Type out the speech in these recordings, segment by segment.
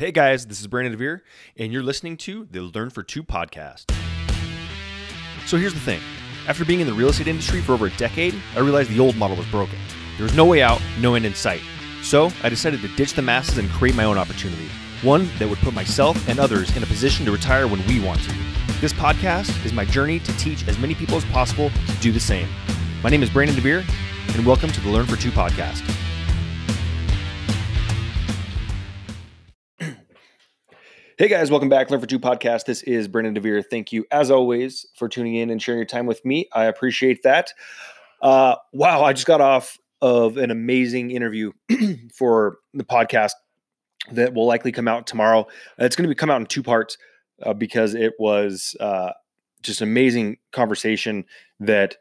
Hey guys, this is Brandon DeVere, and you're listening to the Learn for Two podcast. So here's the thing after being in the real estate industry for over a decade, I realized the old model was broken. There was no way out, no end in sight. So I decided to ditch the masses and create my own opportunity, one that would put myself and others in a position to retire when we want to. This podcast is my journey to teach as many people as possible to do the same. My name is Brandon DeVere, and welcome to the Learn for Two podcast. Hey guys, welcome back. Learn for Two podcast. This is Brandon DeVere. Thank you, as always, for tuning in and sharing your time with me. I appreciate that. Uh, wow, I just got off of an amazing interview for the podcast that will likely come out tomorrow. It's going to be come out in two parts uh, because it was uh, just an amazing conversation that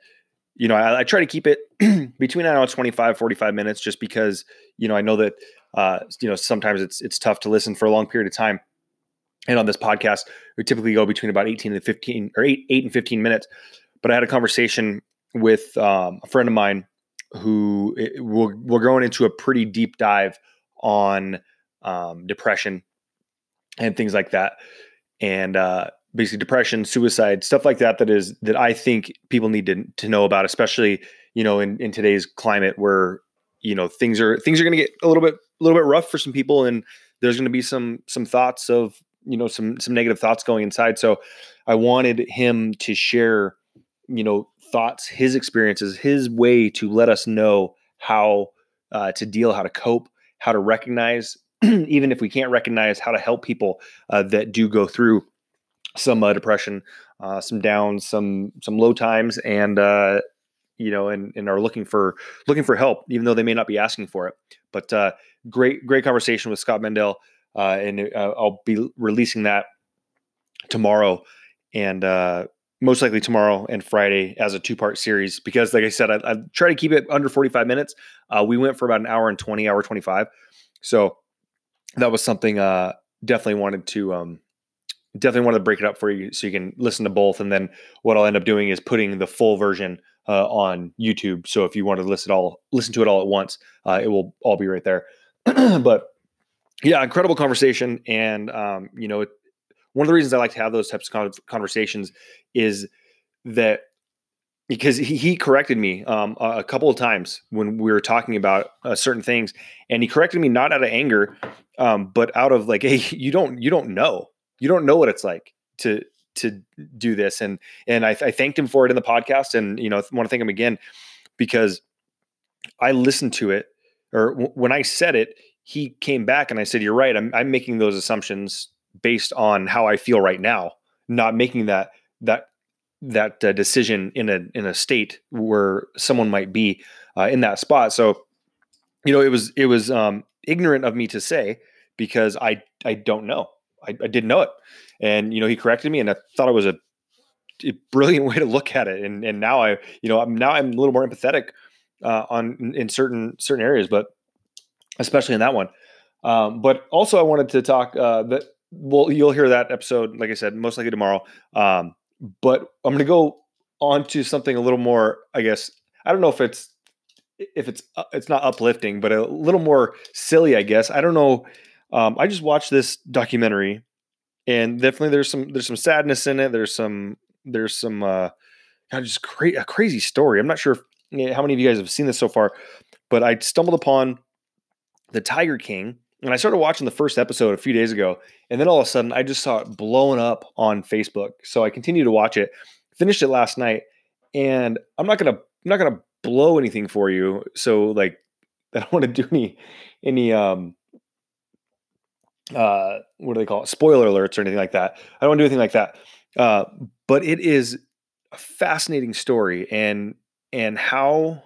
you know I, I try to keep it between I know 25 45 minutes just because you know I know that uh, you know sometimes it's it's tough to listen for a long period of time and on this podcast, we typically go between about 18 and 15 or 8, 8 and 15 minutes. But I had a conversation with um, a friend of mine who we're, we're going into a pretty deep dive on um, depression and things like that. And uh, basically depression, suicide, stuff like that, that is, that I think people need to, to know about, especially, you know, in, in today's climate where, you know, things are, things are going to get a little bit, a little bit rough for some people. And there's going to be some, some thoughts of, you know some some negative thoughts going inside. So i wanted him to share you know thoughts his experiences his way to let us know how uh, to deal how to cope how to recognize even if we can't recognize how to help people uh, that do go through some uh, depression uh, some downs some some low times and uh, you know and, and are looking for looking for help even though they may not be asking for it. But uh, great great conversation with scott mendel uh, and uh, I'll be releasing that tomorrow, and uh, most likely tomorrow and Friday as a two part series. Because, like I said, I, I, try to keep it under forty five minutes. Uh, we went for about an hour and twenty, hour twenty five. So that was something uh, definitely wanted to um, definitely wanted to break it up for you so you can listen to both. And then what I'll end up doing is putting the full version uh, on YouTube. So if you want to listen all listen to it all at once, uh, it will all be right there. but yeah, incredible conversation. And, um, you know, it, one of the reasons I like to have those types of conversations is that because he, he corrected me um, a, couple of times when we were talking about uh, certain things, and he corrected me not out of anger, um, but out of like, hey, you don't you don't know, you don't know what it's like to to do this, and and I, I thanked him for it in the podcast, and you know, want to thank him again because I listened to it, or w- when I said it, he came back and I said, "You're right. I'm, I'm making those assumptions based on how I feel right now, not making that that that uh, decision in a in a state where someone might be uh, in that spot." So, you know, it was it was um, ignorant of me to say because I I don't know. I, I didn't know it, and you know, he corrected me, and I thought it was a, a brilliant way to look at it. And and now I you know I'm now I'm a little more empathetic uh, on in certain certain areas, but especially in that one. Um, but also, I wanted to talk uh, that. Well, you'll hear that episode, like I said, most likely tomorrow. Um, but I'm going to go on to something a little more. I guess I don't know if it's if it's uh, it's not uplifting, but a little more silly. I guess I don't know. Um, I just watched this documentary, and definitely there's some there's some sadness in it. There's some there's some uh, God, just cra- a crazy story. I'm not sure if, how many of you guys have seen this so far, but I stumbled upon the Tiger King, and I started watching the first episode a few days ago, and then all of a sudden I just saw it blowing up on Facebook. So I continued to watch it, finished it last night, and I'm not gonna I'm not gonna blow anything for you. So like I don't want to do any any um uh what do they call it spoiler alerts or anything like that. I don't want to do anything like that. Uh, but it is a fascinating story and and how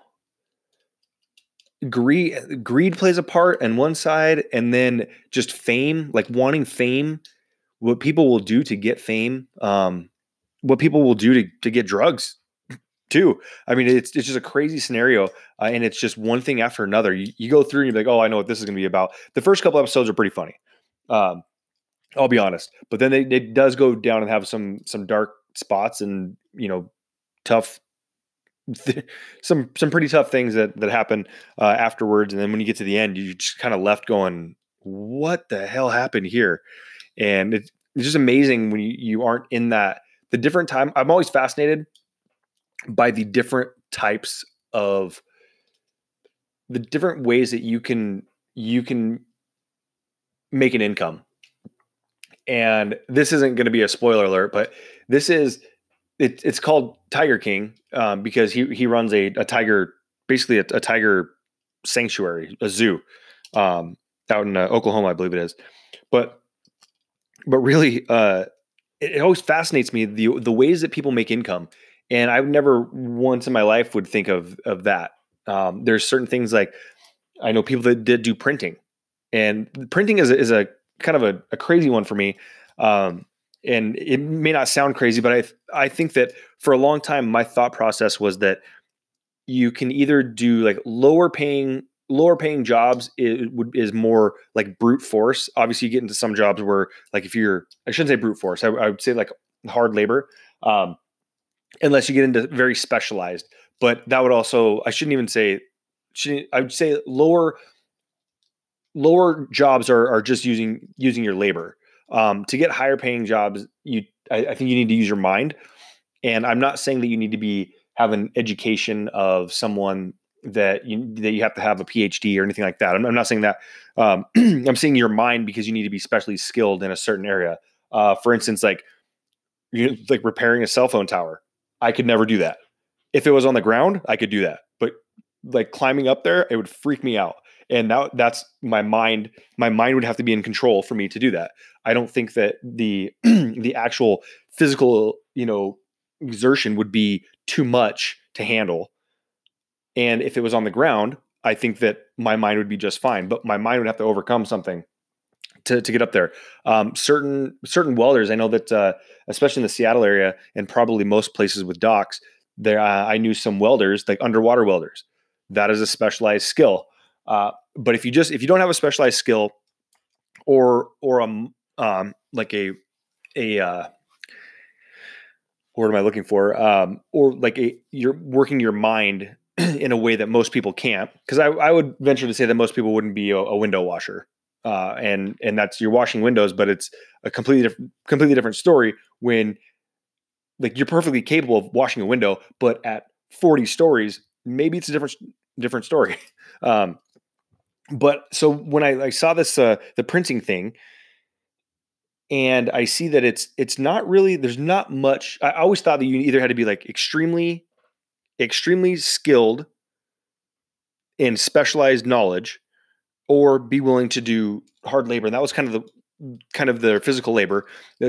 greed greed plays a part on one side and then just fame like wanting fame what people will do to get fame um what people will do to, to get drugs too. I mean it's, it's just a crazy scenario uh, and it's just one thing after another. You, you go through and you're like oh i know what this is going to be about. The first couple episodes are pretty funny um i'll be honest but then they, it does go down and have some some dark spots and you know tough some some pretty tough things that that happen uh, afterwards, and then when you get to the end, you just kind of left going, what the hell happened here? And it's, it's just amazing when you, you aren't in that the different time. I'm always fascinated by the different types of the different ways that you can you can make an income. And this isn't going to be a spoiler alert, but this is it, it's called Tiger King um, because he he runs a, a tiger, basically a, a tiger sanctuary, a zoo, um, out in uh, Oklahoma, I believe it is. But but really, uh, it, it always fascinates me the the ways that people make income, and I've never once in my life would think of of that. Um, there's certain things like I know people that did do printing, and printing is a, is a kind of a, a crazy one for me. Um, and it may not sound crazy, but I I think that for a long time my thought process was that you can either do like lower paying lower paying jobs is, is more like brute force. Obviously, you get into some jobs where like if you're I shouldn't say brute force. I, I would say like hard labor, um, unless you get into very specialized. But that would also I shouldn't even say shouldn't I would say lower lower jobs are are just using using your labor. Um, to get higher paying jobs, you I, I think you need to use your mind. And I'm not saying that you need to be have an education of someone that you that you have to have a PhD or anything like that. I'm, I'm not saying that. Um, I'm saying your mind because you need to be specially skilled in a certain area. Uh, for instance, like you like repairing a cell phone tower. I could never do that. If it was on the ground, I could do that. But like climbing up there, it would freak me out and now that's my mind my mind would have to be in control for me to do that. I don't think that the the actual physical you know exertion would be too much to handle. And if it was on the ground i think that my mind would be just fine but my mind would have to overcome something to, to get up there. Um, certain certain welders i know that uh, especially in the seattle area and probably most places with docks there uh, i knew some welders like underwater welders. That is a specialized skill uh, but if you just if you don't have a specialized skill or or a um, like a a uh, what am I looking for? Um, or like a you're working your mind in a way that most people can't. Because I, I would venture to say that most people wouldn't be a, a window washer. Uh, and and that's you're washing windows, but it's a completely different completely different story when like you're perfectly capable of washing a window, but at 40 stories, maybe it's a different different story. Um, but so when I, I saw this uh, the printing thing, and I see that it's it's not really there's not much. I always thought that you either had to be like extremely, extremely skilled in specialized knowledge, or be willing to do hard labor. And that was kind of the kind of the physical labor,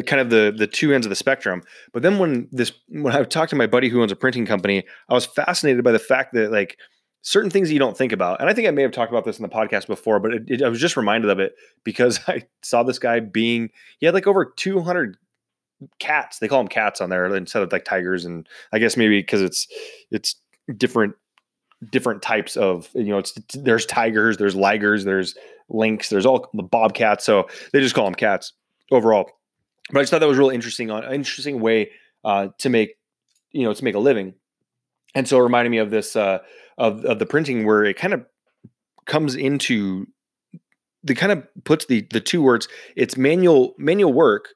kind of the the two ends of the spectrum. But then when this when I talked to my buddy who owns a printing company, I was fascinated by the fact that like certain things you don't think about. And I think I may have talked about this in the podcast before, but it, it, I was just reminded of it because I saw this guy being, he had like over 200 cats. They call them cats on there instead of like tigers. And I guess maybe because it's, it's different, different types of, you know, it's, there's tigers, there's ligers, there's lynx, there's all the bobcats. So they just call them cats overall. But I just thought that was really interesting on interesting way uh, to make, you know, to make a living. And so it reminded me of this, uh, of of the printing where it kind of comes into the kind of puts the the two words it's manual manual work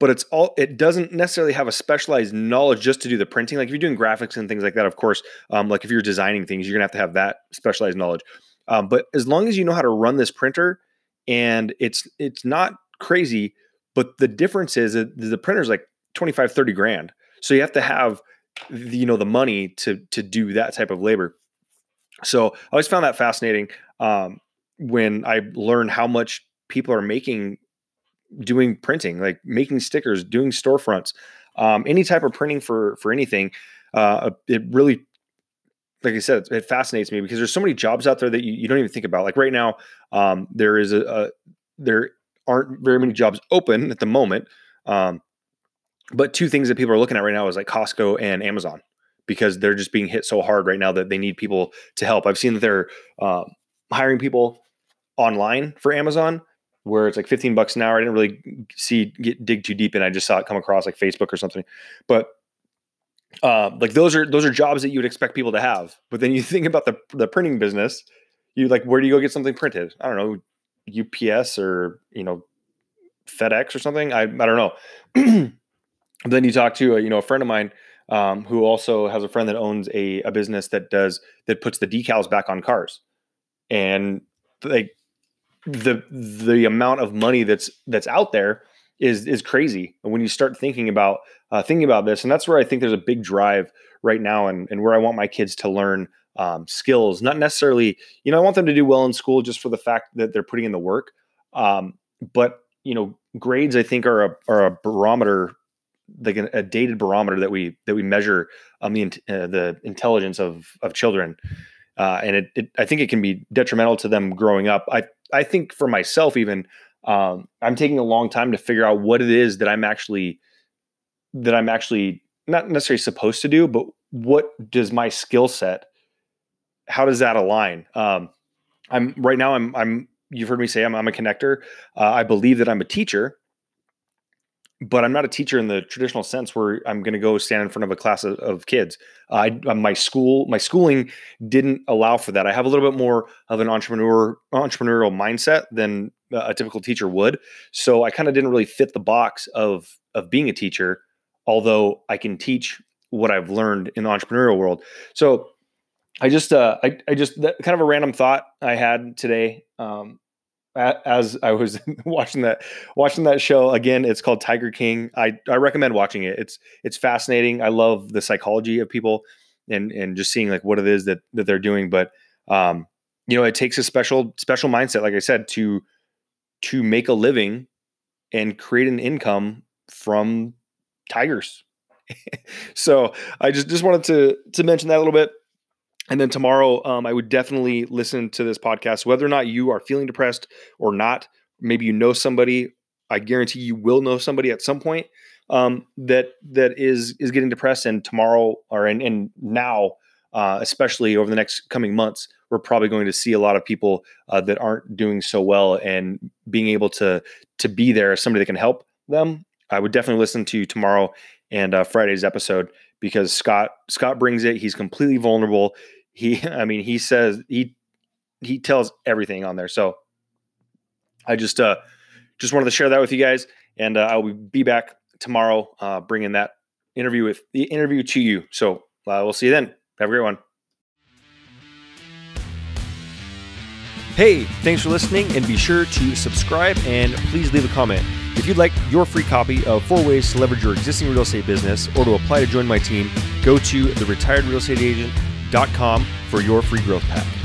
but it's all it doesn't necessarily have a specialized knowledge just to do the printing. Like if you're doing graphics and things like that of course um, like if you're designing things you're gonna have to have that specialized knowledge. Um, but as long as you know how to run this printer and it's it's not crazy but the difference is that the printer's like 25 30 grand. So you have to have you know the money to to do that type of labor. So I always found that fascinating um, when I learned how much people are making doing printing, like making stickers, doing storefronts, um, any type of printing for for anything. Uh, it really, like I said, it fascinates me because there's so many jobs out there that you, you don't even think about. Like right now, um, there is a, a, there aren't very many jobs open at the moment. But two things that people are looking at right now is like Costco and Amazon because they're just being hit so hard right now that they need people to help. I've seen that they're uh, hiring people online for Amazon where it's like 15 bucks an hour. I didn't really see get dig too deep and I just saw it come across like Facebook or something. But uh, like those are those are jobs that you would expect people to have. But then you think about the the printing business, you like where do you go get something printed? I don't know, UPS or you know FedEx or something. I I don't know. then you talk to a, you know a friend of mine um, who also has a friend that owns a, a business that does that puts the decals back on cars, and like the the amount of money that's that's out there is is crazy. And when you start thinking about uh, thinking about this, and that's where I think there's a big drive right now, and and where I want my kids to learn um, skills, not necessarily, you know, I want them to do well in school just for the fact that they're putting in the work. Um, but you know, grades I think are a are a barometer, like a, a dated barometer that we that we measure um, the uh, the intelligence of of children, uh, and it, it I think it can be detrimental to them growing up. I I think for myself even um, I'm taking a long time to figure out what it is that I'm actually that I'm actually not necessarily supposed to do, but what does my skill set how does that align? Um, I'm right now. I'm. I'm. You've heard me say I'm. I'm a connector. Uh, I believe that I'm a teacher, but I'm not a teacher in the traditional sense where I'm going to go stand in front of a class of, of kids. I, uh, my school, my schooling didn't allow for that. I have a little bit more of an entrepreneur entrepreneurial mindset than a typical teacher would. So I kind of didn't really fit the box of of being a teacher, although I can teach what I've learned in the entrepreneurial world. So I just, uh, I, I just kind of a random thought I had today. Um, as I was watching that watching that show again, it's called Tiger King. I, I recommend watching it. It's it's fascinating. I love the psychology of people and and just seeing like what it is that that they're doing. But um, you know, it takes a special special mindset, like I said, to to make a living and create an income from tigers. so I just just wanted to to mention that a little bit. And then tomorrow, um, I would definitely listen to this podcast, whether or not you are feeling depressed or not. Maybe you know somebody. I guarantee you will know somebody at some point um, that that is is getting depressed. And tomorrow, or and, and now, uh, especially over the next coming months, we're probably going to see a lot of people uh, that aren't doing so well, and being able to to be there as somebody that can help them. I would definitely listen to tomorrow and uh, Friday's episode because Scott Scott brings it. He's completely vulnerable. He, I mean, he says he he tells everything on there. So I just uh just wanted to share that with you guys, and uh, I will be back tomorrow, uh, bringing that interview with the interview to you. So uh, we'll see you then. Have a great one. Hey, thanks for listening, and be sure to subscribe and please leave a comment. If you'd like your free copy of Four Ways to Leverage Your Existing Real Estate Business or to apply to join my team, go to the retiredrealestateagent.com for your free growth pack.